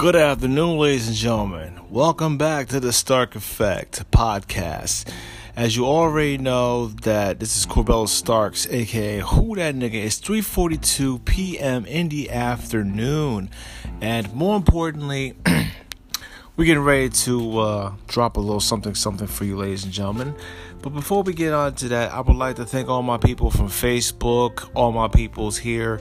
Good afternoon, ladies and gentlemen. Welcome back to the Stark Effect podcast. As you already know, that this is Corbell Starks, aka Who That Nigga. It's 3:42 p.m. in the afternoon, and more importantly, we're getting ready to uh, drop a little something, something for you, ladies and gentlemen. But before we get on to that, I would like to thank all my people from Facebook, all my peoples here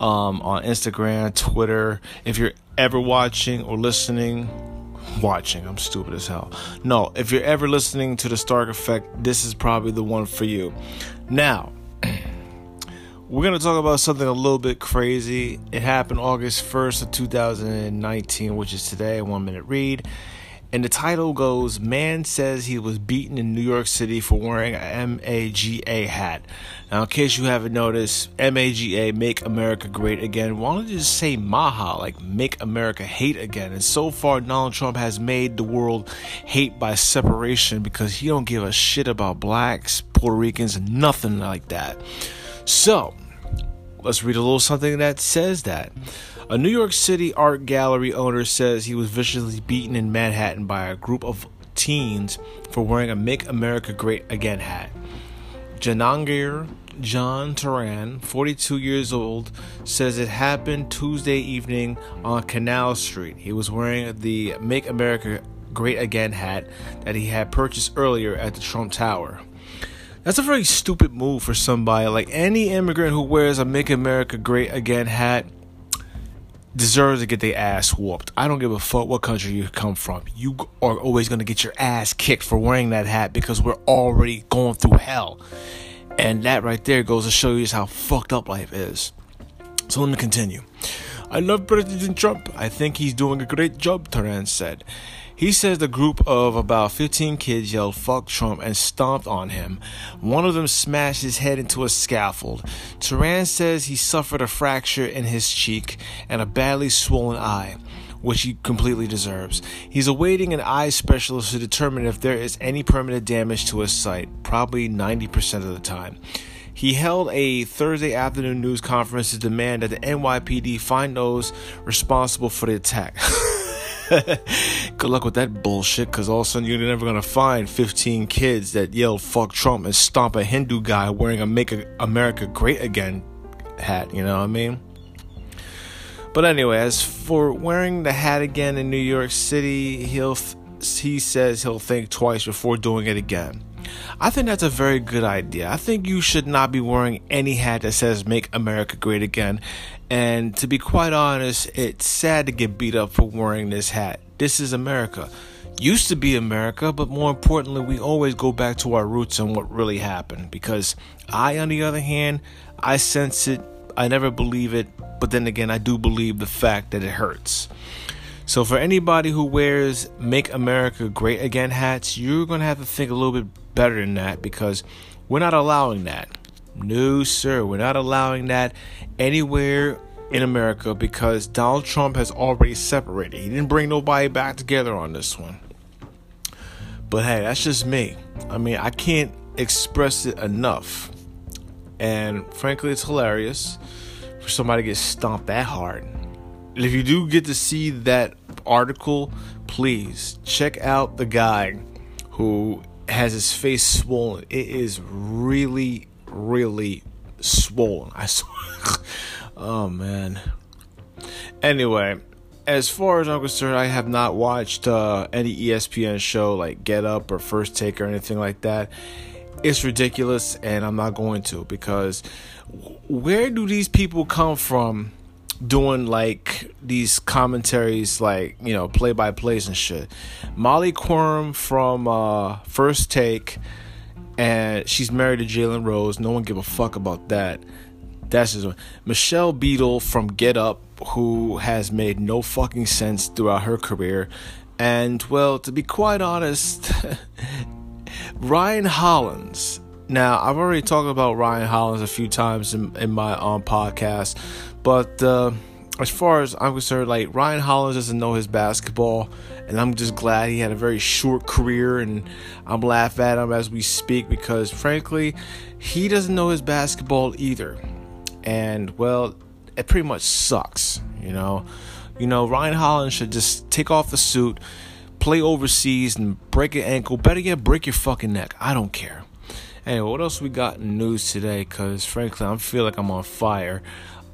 um, on Instagram, Twitter. If you're ever watching or listening, watching, I'm stupid as hell. No, if you're ever listening to the Stark Effect, this is probably the one for you. Now, we're going to talk about something a little bit crazy. It happened August 1st of 2019, which is today, one minute read. And the title goes Man says he was beaten in New York City for wearing a MAGA hat. Now, in case you haven't noticed, MAGA, Make America Great Again. Why don't you just say MAHA, like Make America Hate Again? And so far, Donald Trump has made the world hate by separation because he don't give a shit about blacks, Puerto Ricans, nothing like that. So, let's read a little something that says that. A New York City art gallery owner says he was viciously beaten in Manhattan by a group of teens for wearing a Make America Great Again hat. Jahangir John Turan, 42 years old, says it happened Tuesday evening on Canal Street. He was wearing the Make America Great Again hat that he had purchased earlier at the Trump Tower. That's a very stupid move for somebody. Like any immigrant who wears a Make America Great Again hat deserves to get their ass whooped. I don't give a fuck what country you come from. You are always going to get your ass kicked for wearing that hat because we're already going through hell. And that right there goes to show you just how fucked up life is. So let me continue. I love President Trump. I think he's doing a great job, Turan said. He says the group of about 15 kids yelled fuck Trump and stomped on him. One of them smashed his head into a scaffold. Turan says he suffered a fracture in his cheek and a badly swollen eye which he completely deserves. He's awaiting an eye specialist to determine if there is any permanent damage to his sight, probably 90% of the time. He held a Thursday afternoon news conference to demand that the NYPD find those responsible for the attack. Good luck with that bullshit, because all of a sudden you're never gonna find 15 kids that yell "fuck Trump" and stomp a Hindu guy wearing a "Make America Great Again" hat. You know what I mean? But anyway, as for wearing the hat again in New York City, he'll he says he'll think twice before doing it again. I think that's a very good idea. I think you should not be wearing any hat that says Make America Great Again. And to be quite honest, it's sad to get beat up for wearing this hat. This is America. Used to be America, but more importantly, we always go back to our roots and what really happened. Because I, on the other hand, I sense it, I never believe it, but then again, I do believe the fact that it hurts. So, for anybody who wears Make America Great Again hats, you're going to have to think a little bit better than that because we're not allowing that. No, sir, we're not allowing that anywhere in America because Donald Trump has already separated. He didn't bring nobody back together on this one. But hey, that's just me. I mean, I can't express it enough. And frankly, it's hilarious for somebody to get stomped that hard. And if you do get to see that article, please check out the guy who has his face swollen. It is really, really swollen. I swear. oh man. Anyway, as far as I'm concerned, I have not watched uh, any ESPN show like Get Up or First Take or anything like that. It's ridiculous, and I'm not going to because where do these people come from doing like these commentaries like you know play by plays and shit. Molly Qerim from uh first take and she's married to jalen rose. No one give a fuck about that. That's just michelle beadle from get up who has made no fucking sense throughout her career. And well to be quite honest ryan hollins. Now i've already talked about ryan hollins a few times in, in my um, podcast but uh, as far as I'm concerned, like Ryan Hollins doesn't know his basketball, and I'm just glad he had a very short career, and I'm laughing at him as we speak because, frankly, he doesn't know his basketball either, and well, it pretty much sucks, you know. You know, Ryan Hollins should just take off the suit, play overseas, and break an ankle. Better yet, break your fucking neck. I don't care. Anyway, what else we got in news today? Because frankly, I feel like I'm on fire.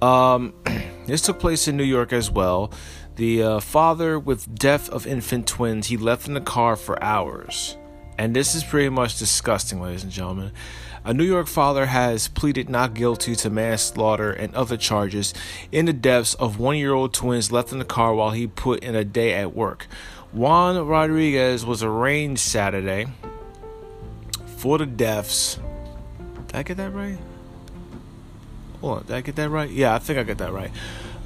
Um, this took place in New York as well. The uh, father with death of infant twins, he left in the car for hours. And this is pretty much disgusting, ladies and gentlemen. A New York father has pleaded not guilty to manslaughter and other charges in the deaths of one year old twins left in the car while he put in a day at work. Juan Rodriguez was arraigned Saturday for the deaths. Did I get that right? Hold on, did I get that right? Yeah, I think I got that right.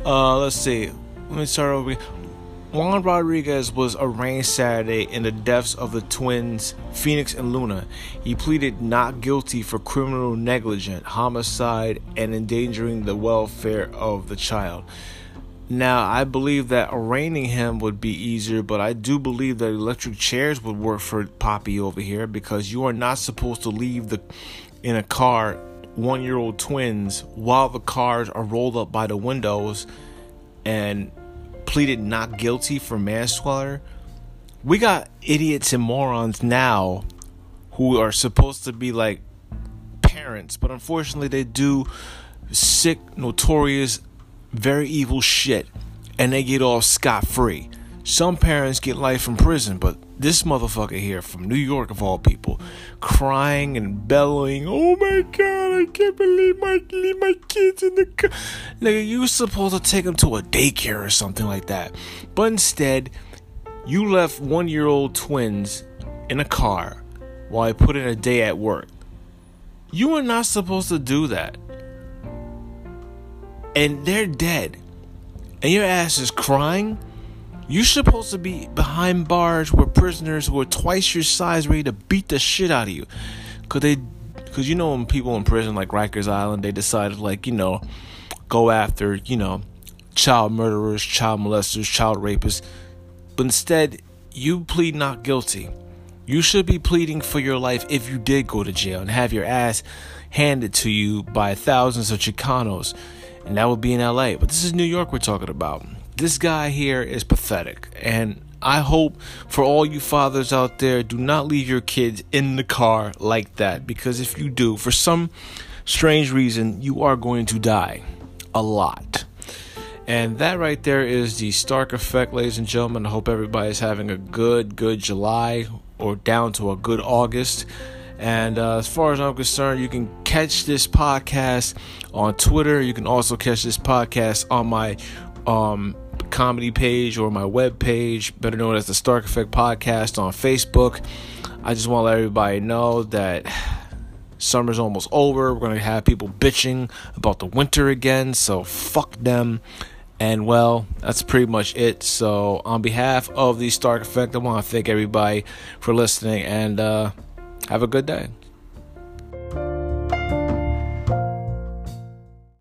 Uh, let's see. Let me start over. Juan Rodriguez was arraigned Saturday in the deaths of the twins Phoenix and Luna. He pleaded not guilty for criminal negligence, homicide, and endangering the welfare of the child. Now, I believe that arraigning him would be easier, but I do believe that electric chairs would work for Poppy over here because you are not supposed to leave the in a car one-year-old twins while the cars are rolled up by the windows and pleaded not guilty for manslaughter. We got idiots and morons now who are supposed to be like parents, but unfortunately they do sick, notorious, very evil shit and they get off scot free. Some parents get life in prison, but this motherfucker here from New York, of all people, crying and bellowing, "Oh my god, I can't believe my leave my kids in the car." Nigga, you were supposed to take them to a daycare or something like that, but instead, you left one-year-old twins in a car while I put in a day at work. You are not supposed to do that, and they're dead, and your ass is crying you're supposed to be behind bars with prisoners who are twice your size ready to beat the shit out of you. Cause they cause you know when people in prison like Rikers Island, they decided like, you know, go after, you know, child murderers, child molesters, child rapists. But instead, you plead not guilty. You should be pleading for your life if you did go to jail and have your ass handed to you by thousands of Chicanos. And that would be in LA. But this is New York we're talking about. This guy here is pathetic. And I hope for all you fathers out there, do not leave your kids in the car like that. Because if you do, for some strange reason, you are going to die a lot. And that right there is the Stark effect, ladies and gentlemen. I hope everybody's having a good, good July or down to a good August. And uh, as far as I'm concerned, you can catch this podcast on Twitter. You can also catch this podcast on my um, comedy page or my web page, better known as the Stark Effect Podcast on Facebook. I just want to let everybody know that summer's almost over. We're going to have people bitching about the winter again, so fuck them. And well, that's pretty much it. So, on behalf of the Stark Effect, I want to thank everybody for listening and uh, have a good day.